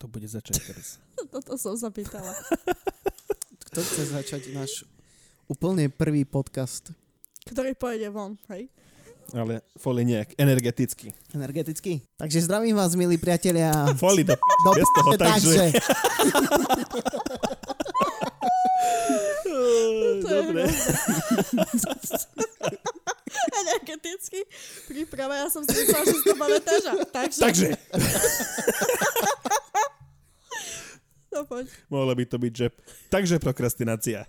Kto bude začať teraz? Toto som sa pýtala. Kto chce začať náš úplne prvý podcast? Ktorý pôjde von, hej? Ale foli nejak energeticky. Energeticky. Takže zdravím vás, milí priatelia. Foli do, Do bez toho, takže... Dobre. Energeticky príprava, ja som si myslela, že to pamätáš. a- Takže, Takže, poď. mohlo by to byť, že... Takže prokrastinácia.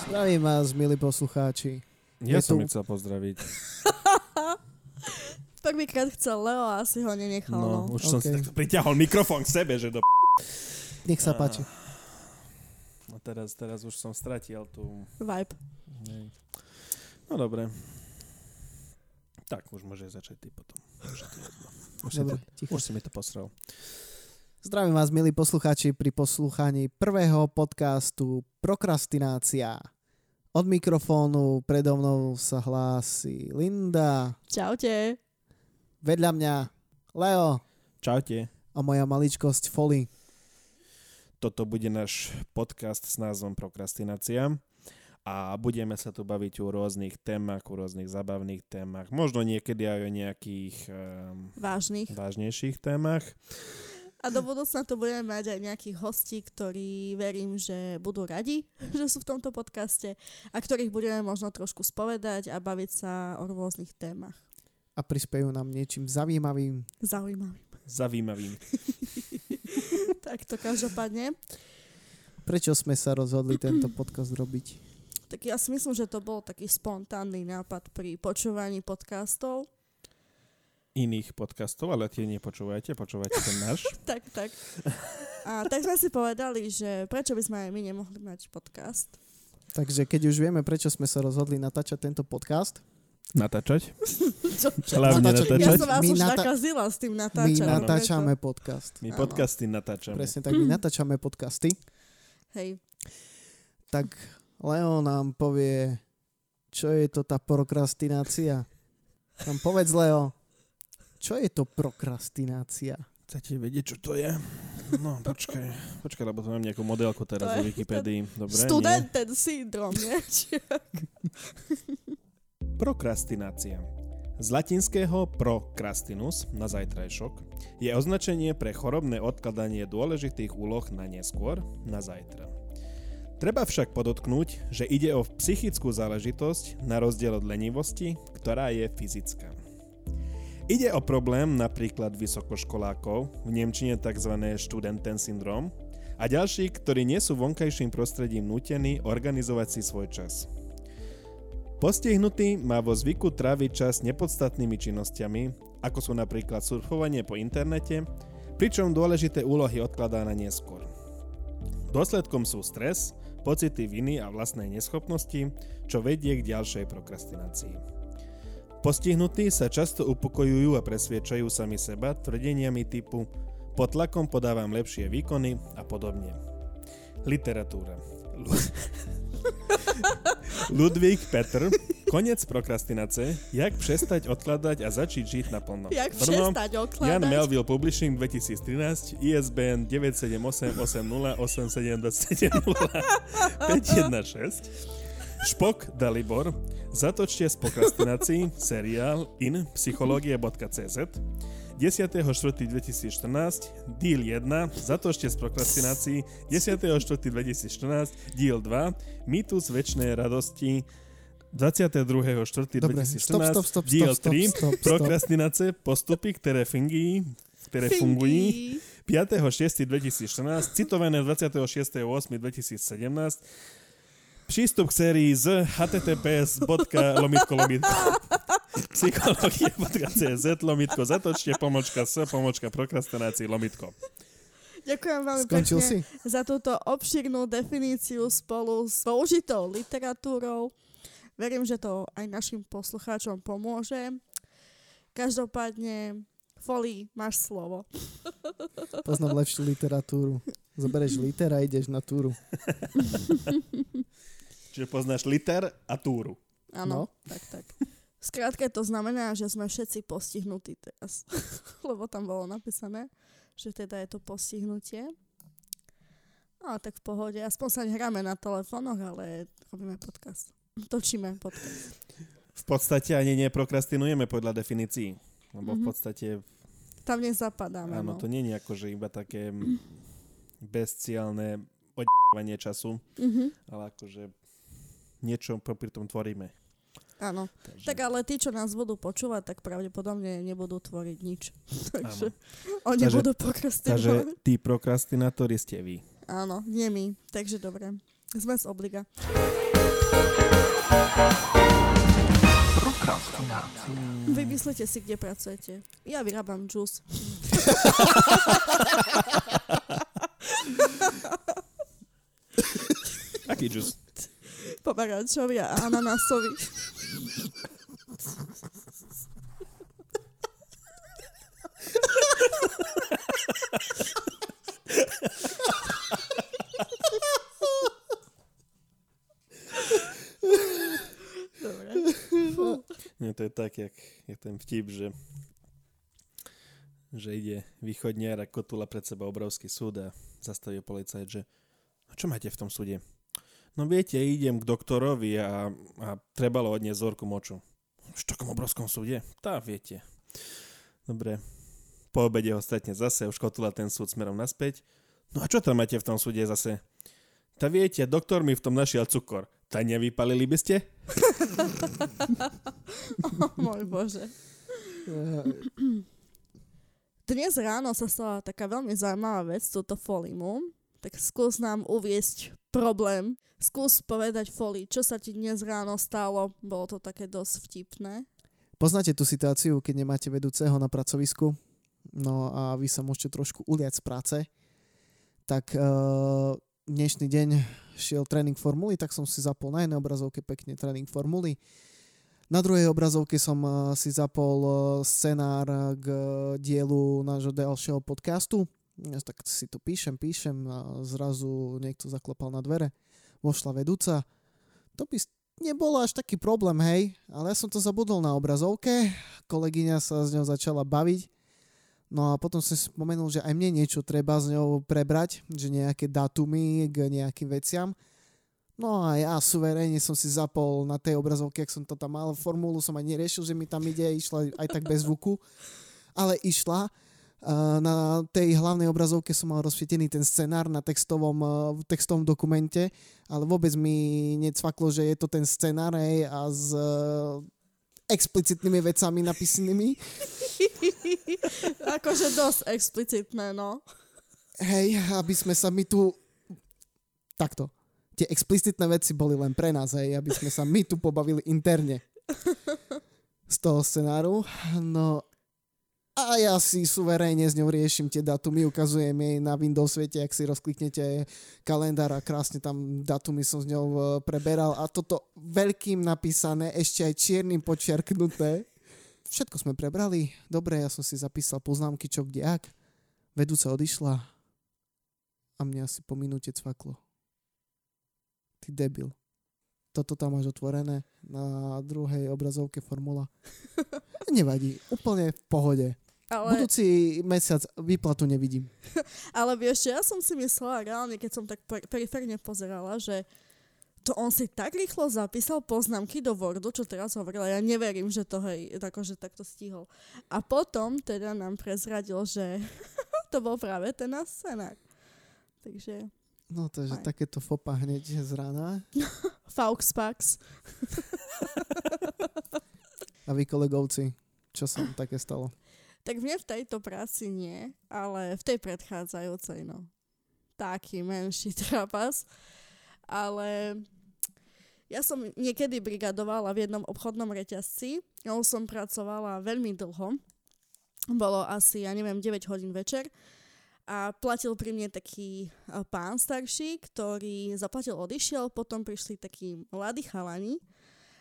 Zdravím vás, milí poslucháči. Ja Je som tu- chcel pozdraviť. Prvýkrát chcel Leo a asi ho nenechal. No, No. už som si takto priťahol mikrofón k sebe, že do... Nech sa páči. No teraz, teraz už som stratil tú... Vibe. Nej. No dobre. Tak, už môže začať ty potom. Už, je to jedno. už, si, Dobre, to, ticho. už si mi to posral. Zdravím vás, milí poslucháči, pri poslúchaní prvého podcastu Prokrastinácia. Od mikrofónu predo mnou sa hlási Linda, Čaute. vedľa mňa Leo Čaute. a moja maličkosť Folly. Toto bude náš podcast s názvom Prokrastinácia a budeme sa tu baviť o rôznych témach, o rôznych zabavných témach, možno niekedy aj o nejakých um, Vážnych. vážnejších témach. A do budúcna tu budeme mať aj nejakých hostí, ktorí verím, že budú radi, že sú v tomto podcaste a ktorých budeme možno trošku spovedať a baviť sa o rôznych témach. A prispejú nám niečím zaujímavým. Zaujímavým. Zavýmavým. tak to každopádne. Prečo sme sa rozhodli tento podcast robiť? Tak ja si myslím, že to bol taký spontánny nápad pri počúvaní podcastov. Iných podcastov, ale tie nepočúvajte, počúvajte ten náš. Tak, tak. A tak sme si povedali, že prečo by sme aj my nemohli mať podcast. Takže keď už vieme, prečo sme sa rozhodli natáčať tento podcast, Natáčať? Čo, čo, Hlavne Natáčať. ja som vás My už nata- nakazila s tým my natáčaním. natáčame podcast. My Áno. podcasty natáčame. Presne tak, my natáčame podcasty. Hej, Tak Leo nám povie, čo je to tá prokrastinácia. Tam povedz, Leo, čo je to prokrastinácia? Chcete vedieť, čo to je? No, počkaj. Počkaj, lebo tu mám nejakú modelku teraz vo Wikipedii. Dobre, student nie. ten syndrom, nie? Prokrastinácia. Z latinského procrastinus na zajtrajšok je označenie pre chorobné odkladanie dôležitých úloh na neskôr, na zajtra. Treba však podotknúť, že ide o psychickú záležitosť na rozdiel od lenivosti, ktorá je fyzická. Ide o problém napríklad vysokoškolákov, v Nemčine tzv. studenten syndrom, a ďalších, ktorí nie sú vonkajším prostredím nútení organizovať si svoj čas. Postihnutý má vo zvyku tráviť čas nepodstatnými činnosťami, ako sú napríklad surfovanie po internete, pričom dôležité úlohy odkladá na neskôr. Dôsledkom sú stres, pocity viny a vlastnej neschopnosti, čo vedie k ďalšej prokrastinácii. Postihnutí sa často upokojujú a presviečajú sami seba tvrdeniami typu pod tlakom podávam lepšie výkony a podobne. Literatúra. Lu- Ludvík Petr, Konec prokrastinace, jak přestať odkladať a začít žiť naplno. Jak Brno, přestať Jan okladať. Melville Publishing 2013, ISBN 9788080270516. Špok Dalibor, Zatočte z prokrastinácií, seriál in psychologie.cz 10.4.2014, díl 1, Zatočte z prokrastinácií, 10.4.2014, díl 2, Mýtus väčšnej radosti, 22.4.2014, Dobre, stop, stop, stop, díl stop, stop, 3, stop, stop. prokrastinace, postupy, ktoré fungují, ktoré fungují, Fingy. 5.6.2014, citované 26.8.2017, Přístup k sérii z https lomitko lomitko zatočte pomočka s pomočka prokrastinácii lomitko. Ďakujem veľmi Skončil pekne si? za túto obširnú definíciu spolu s použitou literatúrou. Verím, že to aj našim poslucháčom pomôže. Každopádne, Folí, máš slovo. Poznám lepšiu literatúru. Zoberieš liter a ideš na túru. Čiže poznáš liter a túru. Áno, No. tak, tak. Skrátka to znamená, že sme všetci postihnutí teraz. Lebo tam bolo napísané, že teda je to postihnutie. A tak v pohode. Aspoň sa nehráme na telefónoch, ale robíme podcast. Točíme podcast. V podstate ani neprokrastinujeme podľa definícií. Lebo v Mhm. podstate, Tam nezapadáme. áno, no. to nie je ako, že iba také bezcielné odjebávanie času, Mhm. ale akože niečo popri tom tvoríme. Áno. Takže, Tak ale tí, čo nás budú počúvať, tak pravdepodobne nebudú tvoriť nič. Takže Áno. oni Takže- budú Takže prokrastinovať. tí prokrastinátori ste vy. Áno, nie my. Takže dobre. Sme z obliga. Vymyslite si, kde pracujete. Ja vyrábam džús. Aký džus? Pomarančový a ananásový. Dobre. Nie, to je tak, jak, jak ten vtip, že že ide východniar a kotula pred seba obrovský súd a zastaví policajt, že a čo máte v tom súde? No viete, idem k doktorovi a, a trebalo odniesť zorku moču. V takom obrovskom súde? Tá, viete. Dobre. Po obede ho stretne zase, už kotula ten súd smerom naspäť. No a čo tam máte v tom súde zase? Tá viete, doktor mi v tom našiel cukor. Tá nevypalili by ste? Oh, môj Bože. Dnes ráno sa stala taká veľmi zaujímavá vec, túto Folimu. Tak skús nám uviesť problém. Skús povedať Foli, čo sa ti dnes ráno stalo. Bolo to také dosť vtipné. Poznáte tú situáciu, keď nemáte vedúceho na pracovisku, no a vy sa môžete trošku uliať z práce, tak uh, dnešný deň šiel tréning formuly, tak som si zapol na jednej obrazovke pekne tréning formuly. Na druhej obrazovke som uh, si zapol uh, scenár k dielu nášho ďalšieho podcastu. Ja tak si to píšem, píšem a zrazu niekto zaklopal na dvere. Vošla vedúca. To by nebolo až taký problém, hej, ale ja som to zabudol na obrazovke, kolegyňa sa s ňou začala baviť, no a potom som spomenul, že aj mne niečo treba s ňou prebrať, že nejaké datumy k nejakým veciam. No a ja suverénne som si zapol na tej obrazovke, ak som to tam mal, formulu som ani neriešil, že mi tam ide, išla aj tak bez zvuku, ale išla. Na tej hlavnej obrazovke som mal rozsvietený ten scenár na textovom, v textovom dokumente, ale vôbec mi necvaklo, že je to ten scenár a eh, explicitnými vecami napísanými. akože dosť explicitné, no. Hej, aby sme sa my tu... Takto. Tie explicitné veci boli len pre nás, hej, aby sme sa my tu pobavili interne z toho scenáru. No a ja si suverénne s ňou riešim tie datumy, ukazujem jej na Windows svete, ak si rozkliknete kalendár a krásne tam datumy som s ňou e, preberal a toto veľkým napísané, ešte aj čiernym počiarknuté. Všetko sme prebrali, dobre, ja som si zapísal poznámky, čo kde ak. Vedúca odišla a mňa asi po minúte cvaklo. Ty debil. Toto tam máš otvorené na druhej obrazovke formula. Nevadí, úplne v pohode. Ale, Budúci mesiac výplatu nevidím. ale vieš, ja som si myslela reálne, keď som tak per- periférne pozerala, že to on si tak rýchlo zapísal poznámky do Wordu, čo teraz hovorila. Ja neverím, že to hej, akože takto stihol. A potom teda nám prezradil, že to bol práve ten náš scenár. Takže No takže Aj. takéto fopa hneď z rána. Faux Pax. A vy kolegovci, čo sa vám také stalo? Tak mne v tejto práci nie, ale v tej predchádzajúcej, no. Taký menší trapas. Ale ja som niekedy brigadovala v jednom obchodnom reťazci. Ja som pracovala veľmi dlho. Bolo asi, ja neviem, 9 hodín večer. A platil pri mne taký a, pán starší, ktorý zaplatil, odišiel, potom prišli takí mladí chalani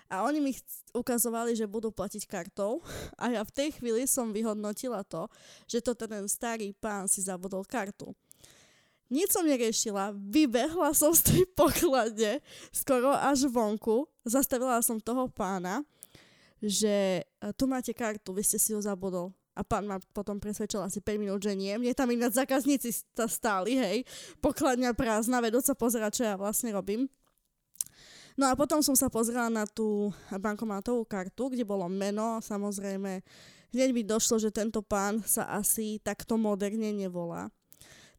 a oni mi ukazovali, že budú platiť kartou a ja v tej chvíli som vyhodnotila to, že to ten starý pán si zabudol kartu. Nič som neriešila, vybehla som z tej pokladne skoro až vonku, zastavila som toho pána, že e, tu máte kartu, vy ste si ho zabudol. A pán ma potom presvedčil asi 5 minút, že nie. Mne tam ináč zákazníci stáli, hej. Pokladňa prázdna, vedúť sa pozerať, čo ja vlastne robím. No a potom som sa pozrela na tú bankomátovú kartu, kde bolo meno, samozrejme. Hneď mi došlo, že tento pán sa asi takto moderne nevolá.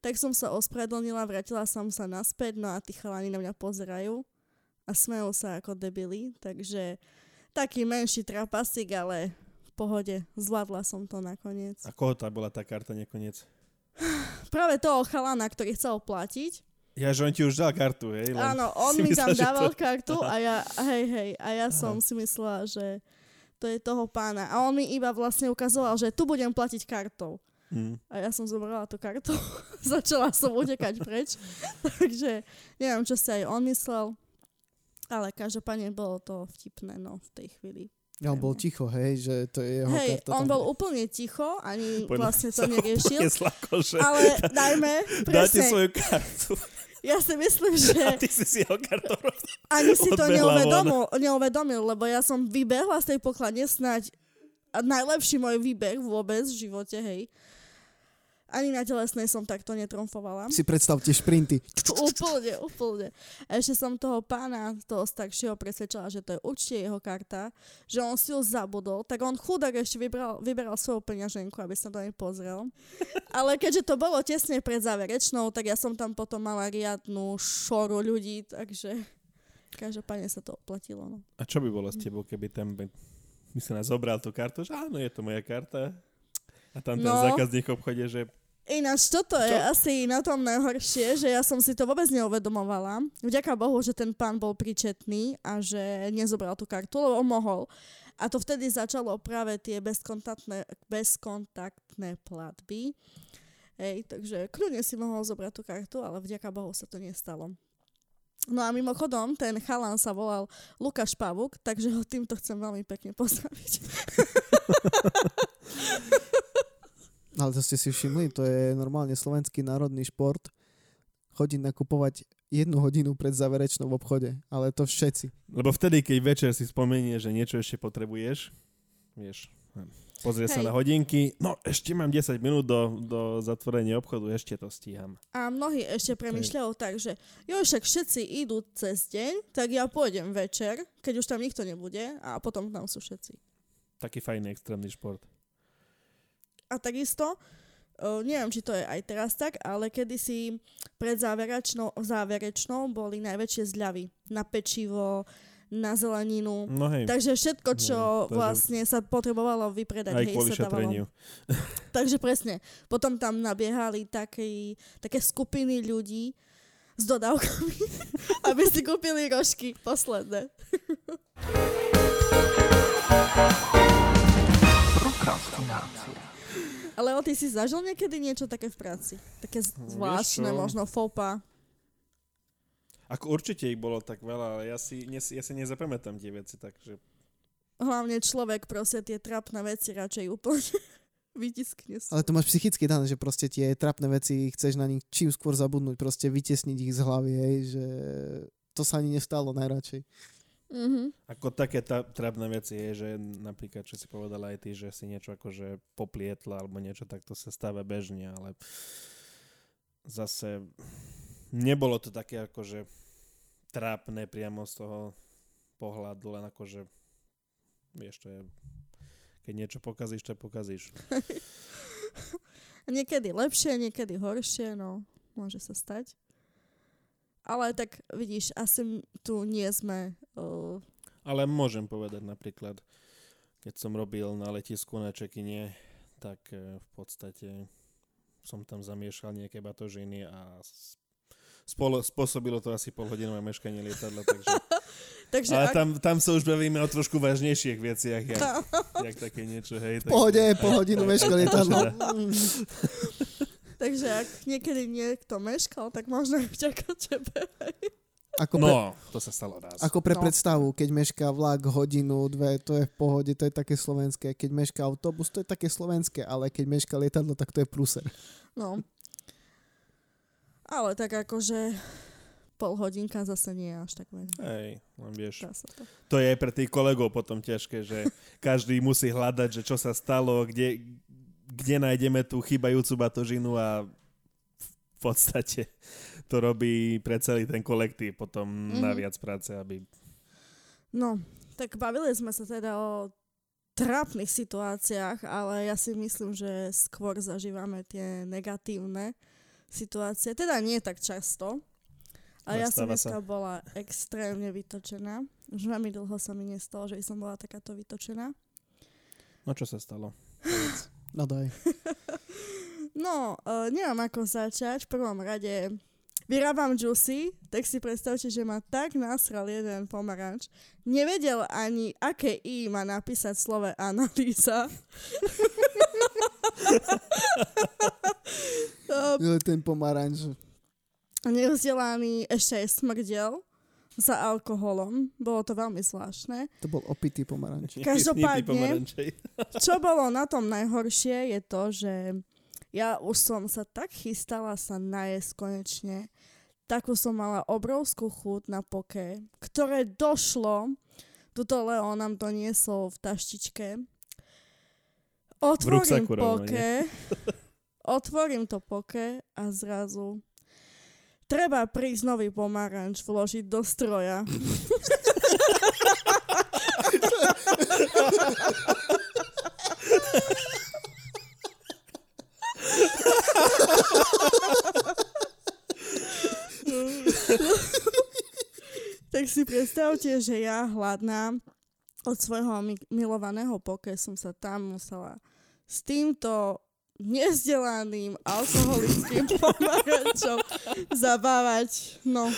Tak som sa ospravedlnila, vrátila som sa naspäť, no a tí chalani na mňa pozerajú a smejú sa ako debili, takže taký menší trapasík, ale v pohode, zvládla som to nakoniec. A koho tá bola tá karta nakoniec? Práve toho chalana, ktorý chcel platiť, Ja, že on ti už dal kartu, hej? len Áno, on mi tam myslela, dával to- kartu a ja, hej, hej, a ja som si myslela, že to je toho pána. A on mi iba vlastne ukazoval, že tu budem platiť kartou. Hm. A ja som zobrala tú kartu, začala som utekať preč. Takže neviem, čo si aj on myslel. Ale každopádne bolo to vtipné, no, v tej chvíli. Ja, on bol ticho, hej, že to je jeho Hej, karta. on tam- bol úplne ticho, ani Poďme vlastne to neriešil. úplne slako, že Ale dajme, dáte presne, svoju kartu ja si myslím, že a ty si si jeho kartou roz- ani si to neuvedomil, neuvedomil, lebo ja som vybehla z tej pokladne a najlepší môj výbeh vôbec v živote, hej. Ani na telesnej som takto netromfovala. Si predstavte šprinty. Úplne, úplne. A ešte som toho pána, toho staršieho presvedčala, že to je určite jeho karta, že on si ju zabudol, tak on chudák ešte vybral, vyberal svoju peňaženku, aby sa to nepozrel. Ale keďže to bolo tesne pred záverečnou, tak ja som tam potom mala riadnu šoru ľudí, takže každopádne sa to oplatilo. No. A čo by bolo s tebou, keby ten by si nás zobral tú kartu, že áno, je to moja karta. A tam ten No. zákazník obchode, že Ináč toto je Čo? asi na tom najhoršie, že ja som si to vôbec neuvedomovala. Vďaka Bohu, že ten pán bol príčetný a že nezobral tú kartu, lebo mohol. A to vtedy začalo práve tie bezkontaktné, bezkontaktné platby. Hej, takže kľudne si mohol zobrať tú kartu, ale vďaka Bohu sa to nestalo. No a mimochodom, ten chalan sa volal Lukáš Pavuk, takže ho týmto chcem veľmi pekne pozdraviť. Ale to ste si všimli, to je normálne slovenský národný šport. Chodiť nakupovať jednu hodinu pred záverečnou v obchode. Ale to všetci. Lebo vtedy, keď večer si spomenie, že niečo ešte potrebuješ, vieš, pozrie sa Hej. na hodinky, no ešte mám 10 minút do, do zatvorenia obchodu, ešte to stíham. A mnohí ešte premyšľajú tak, že jo, však všetci idú cez deň, tak ja pôjdem večer, keď už tam nikto nebude a potom tam sú všetci. Taký fajný extrémny šport. A takisto, uh, neviem, či to je aj teraz tak, ale kedysi pred záverečnou, záverečnou boli najväčšie zľavy na pečivo, na zeleninu. No hej, Takže všetko, čo No, takže- vlastne sa potrebovalo vypredať, aj hej, sa dávalo. Takže presne. Potom tam nabiehali taký, také skupiny ľudí s dodávkami, aby si kúpili rožky posledné. Ale o, ty si zažil niekedy niečo také v práci? Také zvláštne, možno fopa. Ako určite ich bolo tak veľa, ale ja si, ne, ja si nezapamätám tie veci, takže Hlavne človek proste tie trapné veci radšej úplne vytiskne sa. Ale to máš psychicky dané, že proste tie trapné veci chceš na nich čím skôr zabudnúť, proste vytesniť ich z hlavy, hej, že to sa ani nestalo najradšej. Mhm. ako také tá, trápne veci je, že napríklad, čo si povedala aj ty, že si niečo akože poplietla alebo niečo, tak to sa stáva bežne, ale zase nebolo to také akože trápne priamo z toho pohľadu, len akože vieš, to je keď niečo pokazíš, to pokazíš. Niekedy lepšie, niekedy horšie, no, môže sa stať. Ale tak vidíš, asi tu nie sme uh, Ale môžem povedať napríklad, keď som robil na letisku na čekine, tak eh, v podstate som tam zamiešal nejaké batožiny a spolo, spôsobilo to asi polhodinové meškanie lietadla, takže... Takže Ale ak, tam, tam sa už bavíme o trošku vážnejších veciach, jak, jak také niečo, hej. V pohode, takže- po hodinu meška lietadlo. takže ak niekedy niekto meškal, tak možno vďaka tebe. Ako pre, No, to sa stalo raz. ako pre No. predstavu, keď mešká vlak hodinu, dve, to je v pohode, to je také slovenské. Keď mešká autobus, to je také slovenské, ale keď mešká lietadlo, tak to je prúser. No. Ale tak akože pol hodinka zase nie je až tak veľa. Hej, len vieš. To. To je aj pre tých kolegov potom ťažké, že každý musí hľadať, že čo sa stalo, kde, kde nájdeme tú chýbajúcu batožinu a v podstate to robí pre celý ten kolektív potom mm-hmm. Mhm. na viac práce, aby... No, tak bavili sme sa teda o trápnych situáciách, ale ja si myslím, že skôr zažívame tie negatívne situácie. Teda nie tak často. A Ale ja som dneska bola extrémne vytočená. Už veľmi dlho sa mi nestalo, že som bola takáto vytočená. No čo sa stalo? No daj. No, uh, neviem ako začať. V prvom rade vyrábam juicy, tak si predstavte, že ma tak nasral jeden pomaranč. Nevedel ani, aké I má napísať slove analýza. Jo, ten pomaranč. Nevzdelaný ešte aj smrdel za alkoholom. Bolo to veľmi zvláštne. To bol opitý pomaranč. Každopádne-. Čo bolo na tom najhoršie je to, že ja už som sa tak chystala sa najesť konečne. Takú som mala obrovskú chuť na poke, ktoré došlo, tuto Leo nám to niesol v taštičke. Otvorím rovno, poke, otvorím to poke a zrazu treba prísť nový pomaranč vložiť do stroja. tak si predstavte, že ja hladná od svojho mi- milovaného poke som sa tam musela s týmto nezdelaným alkoholickým pomarančom zabávať. No,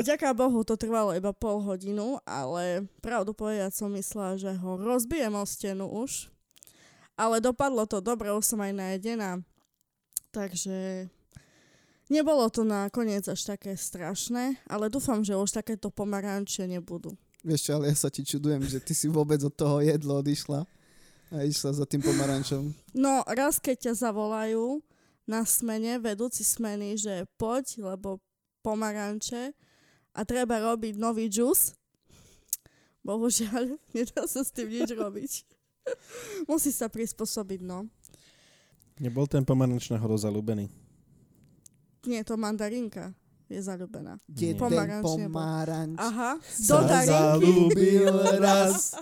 vďaka Bohu to trvalo iba pol hodinu, ale pravdu povedať som myslela, že ho rozbijem o stenu už. Ale dopadlo to dobre, už som aj najedená. Takže nebolo to nakoniec až také strašné, ale dúfam, že už takéto pomaranče nebudú. Vieš čo, ale ja sa ti čudujem, že ty si vôbec od toho jedlo odišla a išla za tým pomarančom. No, raz keď ťa zavolajú na smene, vedúci smeny, že poď, lebo pomaranče a treba robiť nový džus, bohužiaľ, nedá sa s tým nič robiť. Musí sa prispôsobiť, no. Nebol ten pomaranč náhodou zalúbený? Nie, to mandarinka je zalúbená. Jeden Pomaranč pomaranč. Aha, do Sa zalúbil raz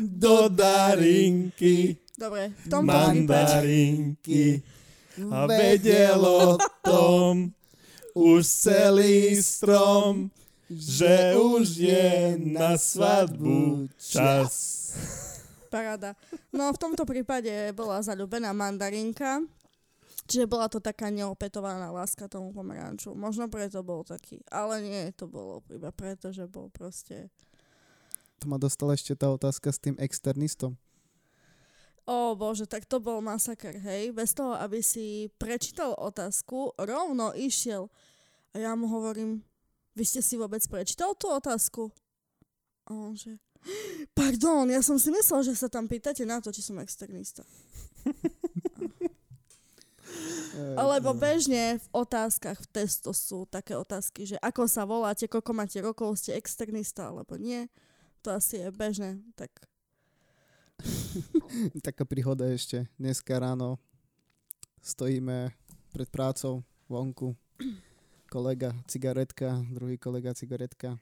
do darinky Dobre, v prípade... mandarinky a vedel o tom už celý strom, že už je na svadbu čas. Paráda. No v tomto prípade bola zalúbená mandarinka, čiže bola to taká neopetovaná láska tomu pomeranču. Možno preto bol taký, ale nie, to bolo iba preto, že bol proste... To ma dostala ešte tá otázka s tým externistom. Ó bože, tak to bol masaker, hej. Bez toho, aby si prečítal otázku, rovno išiel. A ja mu hovorím, vy ste si vôbec prečítal tú otázku? A on že, pardon, ja som si myslel, že sa tam pýtate na to, či som externista. Lebo bežne v otázkach v testo sú také otázky, že ako sa voláte, koľko máte rokov, ste externista alebo nie. To asi je bežné. Tak Taká príhoda ešte. Dneska ráno stojíme pred prácou vonku. Kolega cigaretka, druhý kolega cigaretka.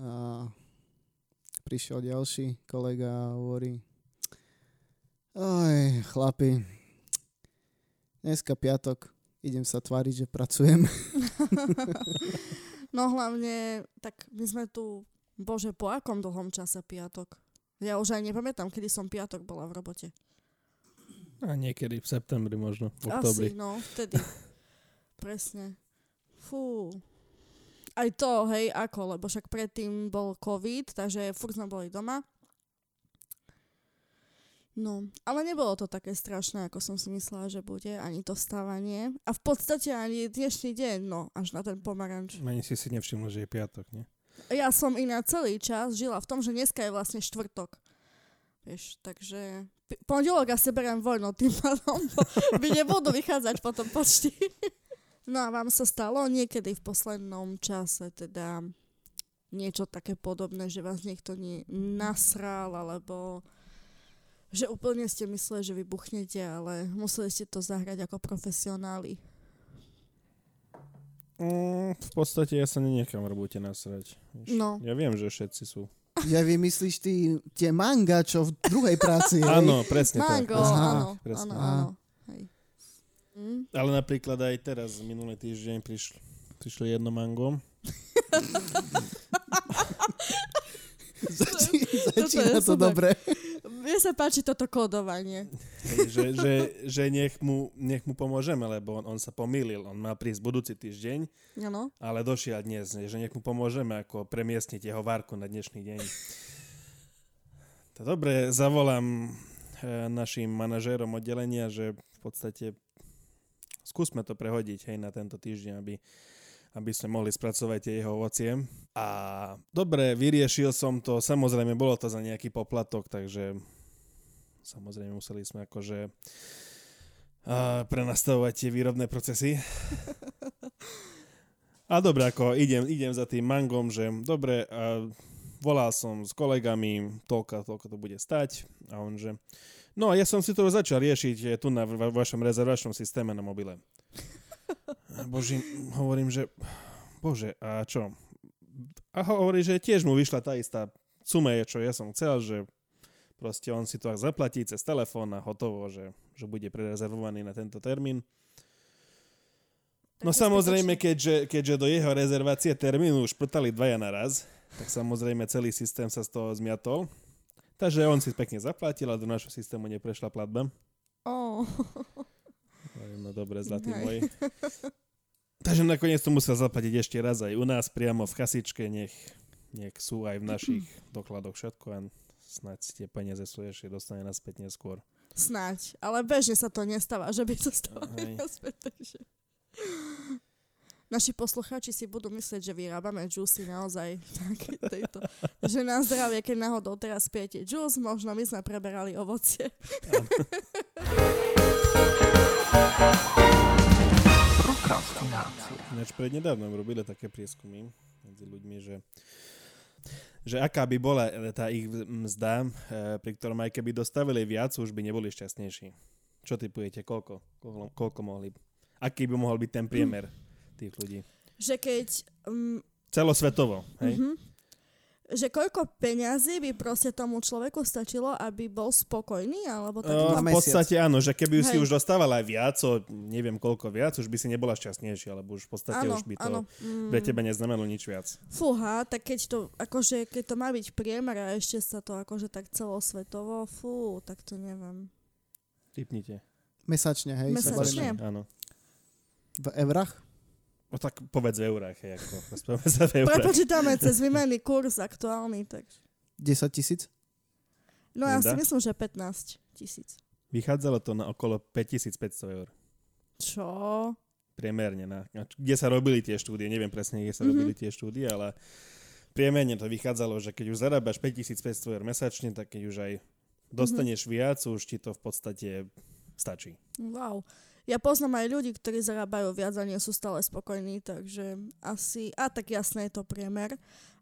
A prišiel ďalší kolega a hovorí Oj, chlapi, dneska piatok, idem sa tváriť, že pracujem. No hlavne, tak my sme tu, bože, po akom dlhom čase piatok? Ja už aj nepamätám, kedy som piatok bola v robote. A niekedy v septembri možno, v Asi, oktobri. no, vtedy. Presne. Fú. Aj to, hej, ako, lebo však predtým bol COVID, takže furt sme boli doma. No, ale nebolo to také strašné, ako som si myslela, že bude, ani to stávanie. A v podstate ani dnešný deň, no, až na ten pomaranč. Ani si si nevšimol, že je piatok, nie? Ja som iná celý čas žila v tom, že dneska je vlastne štvrtok. Vieš, takže p- pondelok asi beriem voľno tým pádom, mi nebudú vychádzať potom počty. No a vám sa stalo niekedy v poslednom čase teda niečo také podobné, že vás niekto nie nasral, alebo že úplne ste mysleli, že vybuchnete, ale museli ste to zahrať ako profesionáli. Mm, v podstate ja sa nenechám v robote nasrať. No. Ja viem, že všetci sú. Ja vymyslíš ty tie manga, čo v druhej práci? Áno, presne Mango, tak. Aha, áno, presne. áno, áno. Hej. Hm? Ale napríklad aj teraz, minulý týždeň, prišlo, prišlo jedno mango. Začína to super. dobre. Mne sa páči toto kódovanie. Hej, že, že, že nech, mu, nech mu pomôžeme, lebo on, on sa pomýlil. On mal prísť budúci týždeň, Áno. ale došiel dnes, že nech mu pomôžeme ako premiestniť jeho várku na dnešný deň. To dobre, zavolám e, našim manažérom oddelenia, že v podstate skúsme to prehodiť hej, na tento týždeň, aby, aby sme mohli spracovať tie jeho ovocie. A dobre, vyriešil som to, samozrejme bolo to za nejaký poplatok, takže samozrejme museli sme akože a prenastavovať tie výrobné procesy. A dobre, ako idem, idem za tým mangom, že dobre, a volal som s kolegami, toľko, toľko to bude stať. A on že, no ja som si to začal riešiť tu na va- vašom rezervačnom systéme na mobile. Bože, hovorím, že bože, a čo? A hovorí, že tiež mu vyšla tá istá suma, je, čo ja som chcel, že proste on si to ak zaplatí cez telefón a hotovo, že, že bude prerezervovaný na tento termín. No samozrejme, keďže, keďže do jeho rezervácie termínu už prtali dvaja naraz, tak samozrejme celý systém sa z toho zmiatol. Takže on si pekne zaplatil a do našho systému neprešla platba. Oh. No dobre, zlatý Hej. môj. Takže nakoniec to musel zaplatiť ešte raz aj u nás priamo v kasičke, nech, nech sú aj v našich dokladoch všetko a snáď si tie peniaze sú ešte dostane naspäť neskôr. Snáď, ale bežne sa to nestáva, že by to stalo Hej. naspäť, takže... Naši poslucháči si budú myslieť, že vyrábame juicy naozaj také tejto. Že na zdravie, keď náhodou teraz pijete juice, možno my sme preberali ovocie. Ináč prednedávnom robili také prieskumy medzi ľuďmi, že že aká by bola tá ich mzda, eh, pri ktorom aj keby dostavili viac, už by neboli šťastnejší. Čo typujete, koľko? Koľko, koľko mohli? Aký by mohol byť ten priemer tých ľudí? Že keď... Um, Celosvetovo, hej? uh-huh, že koľko peňazí by proste tomu človeku stačilo, aby bol spokojný, alebo tak... Uh, v podstate áno, že keby si Hej. už dostávala aj viac, o neviem koľko viac, už by si nebola šťastnejšia, lebo už v podstate áno, už by to áno. Mm. pre teba neznamenalo nič viac. Fúha, tak keď to, akože, keď to má byť priemer a ešte sa to akože tak celosvetovo, fú, tak to neviem. Typnite. Mesačne, hej? sa Mesačne? Áno. V eurách? No tak povedz v eurách, hej, ako rozprávame sa v eurách. Prepočítame cez výmenný kurz aktuálny, tak... 10 tisíc? No ja si Linda? myslím, že 15 tisíc. Vychádzalo to na okolo 5500 eur. Čo? Priemerne. Na, na- kde sa robili tie štúdie, neviem presne, kde sa Mhm. robili tie štúdie, ale priemerne to vychádzalo, že keď už zarábaš 5500 eur mesačne, tak keď už aj dostaneš viac, už ti to v podstate stačí. Wow. Ja poznám aj ľudí, ktorí zarábajú viac a nie sú stále spokojní, takže asi... A tak jasné je to priemer.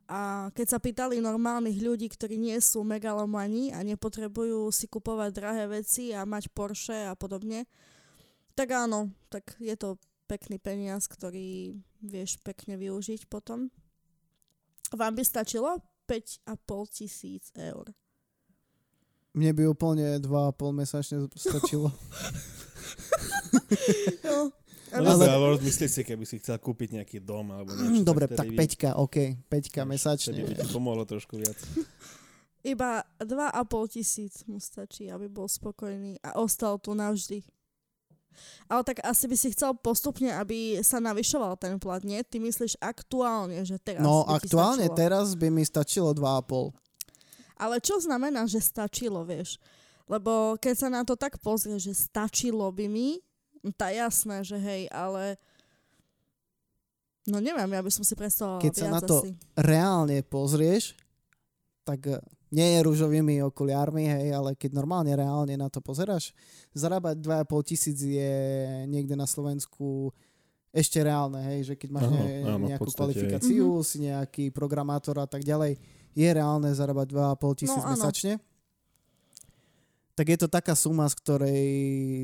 A keď sa pýtali normálnych ľudí, ktorí nie sú megalomani a nepotrebujú si kupovať drahé veci a mať Porsche a podobne, tak áno, tak je to pekný peniaz, ktorý vieš pekne využiť potom. Vám by stačilo 5,5 tisíc eur. Mne by úplne 2,5 mesačne stačilo. No, Ale- ale... rozmyslí si, keby si chcel kúpiť nejaký dom alebo niečo. Dobre, vtedy tak by- 5, OK. 5 vieš, mesačne. By ti pomohlo trošku viac. Iba 2,5 tisíc mu stačí, aby bol spokojný a ostal tu navždy. Ale tak asi by si chcel postupne, aby sa navyšoval ten plat, nie? Ty myslíš aktuálne, že teraz No by ti aktuálne stačilo. teraz by mi stačilo 2,5. Ale čo znamená, že stačilo, vieš? Lebo keď sa na to tak pozrie, že stačilo by mi, tá jasné, že hej, ale no neviem, ja by som si predstavovala Keď sa na to- asi. Reálne pozrieš, tak eh, nie je rúžovými okuliármi, hej, ale keď normálne reálne na to pozeráš, zarábať 2,5 tisíc je niekde na Slovensku ešte reálne, hej, že keď máš Áno, ne, áno, nejakú podstate. kvalifikáciu, si nejaký programátor a tak ďalej, je reálne zarábať 2,5 tisíc No, áno. mesačne. Tak je to taká suma, z ktorej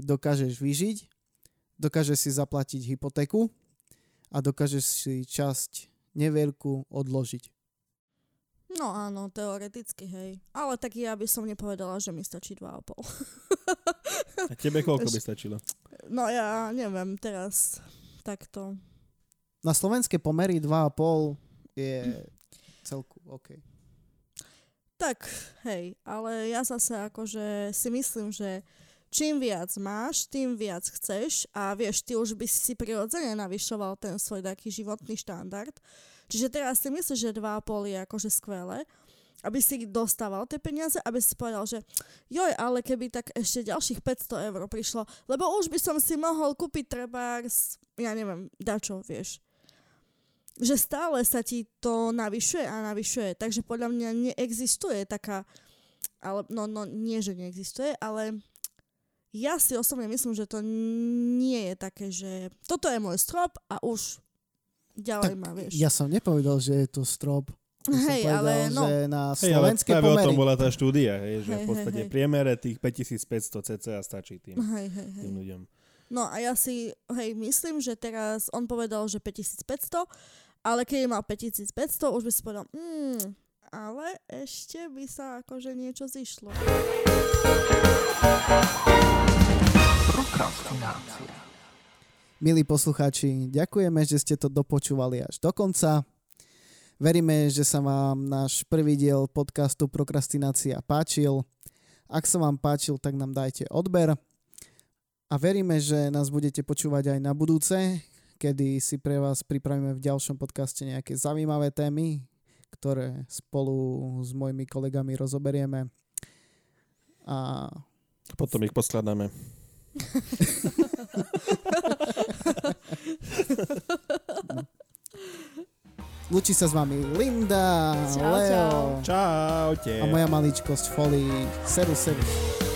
dokážeš vyžiť, dokážeš si zaplatiť hypotéku a dokážeš si časť neveľkú odložiť. No áno, teoreticky, hej. Ale tak ja by som nepovedala, že mi stačí 2,5. A tebe koľko by stačilo? No ja neviem, teraz takto. Na slovenské pomery 2,5 je celku OK. Tak, hej, ale ja zase akože si myslím, že čím viac máš, tým viac chceš a vieš, ty už by si prirodzene navyšoval ten svoj taký životný štandard. Čiže teraz si myslíš, že 2,5 je akože skvelé, aby si dostával tie peniaze, aby si povedal, že joj, ale keby tak ešte ďalších 500 eur prišlo, lebo už by som si mohol kúpiť treba, ja neviem, dačo, vieš. Že stále sa ti to navyšuje a navyšuje, takže podľa mňa neexistuje taká, ale, no, no nie, že neexistuje, ale ja si osobne myslím, že to nie je také, že toto je môj strop a už ďalej Tak má, vieš. Ja som nepovedal, že je to strop. Ja som Hej, povedal, ale no, že na Hej, ale slovenské práve o pomery. tom bola tá štúdia, hej, že Hej, v podstate hej. priemere tých 5500 cca stačí tým, hej, hej, hej. tým ľuďom. No a ja si, hej, myslím, že teraz on povedal, že 5500, ale keď mal 5500, už by si povedal, mm, ale ešte by sa akože niečo zišlo. Milí poslucháči, ďakujeme, že ste to dopočúvali až do konca. Veríme, že sa vám náš prvý diel podcastu Prokrastinácia páčil. Ak sa vám páčil, tak nám dajte odber. A veríme, že nás budete počúvať aj na budúce, kedy si pre vás pripravíme v ďalšom podcaste nejaké zaujímavé témy, ktoré spolu s mojimi kolegami rozoberieme. A Potom ich poskladáme. Lúči sa s vami Linda, Čau, Leo čau. Čaute. a moja maličkosť Folly. Serus, serus.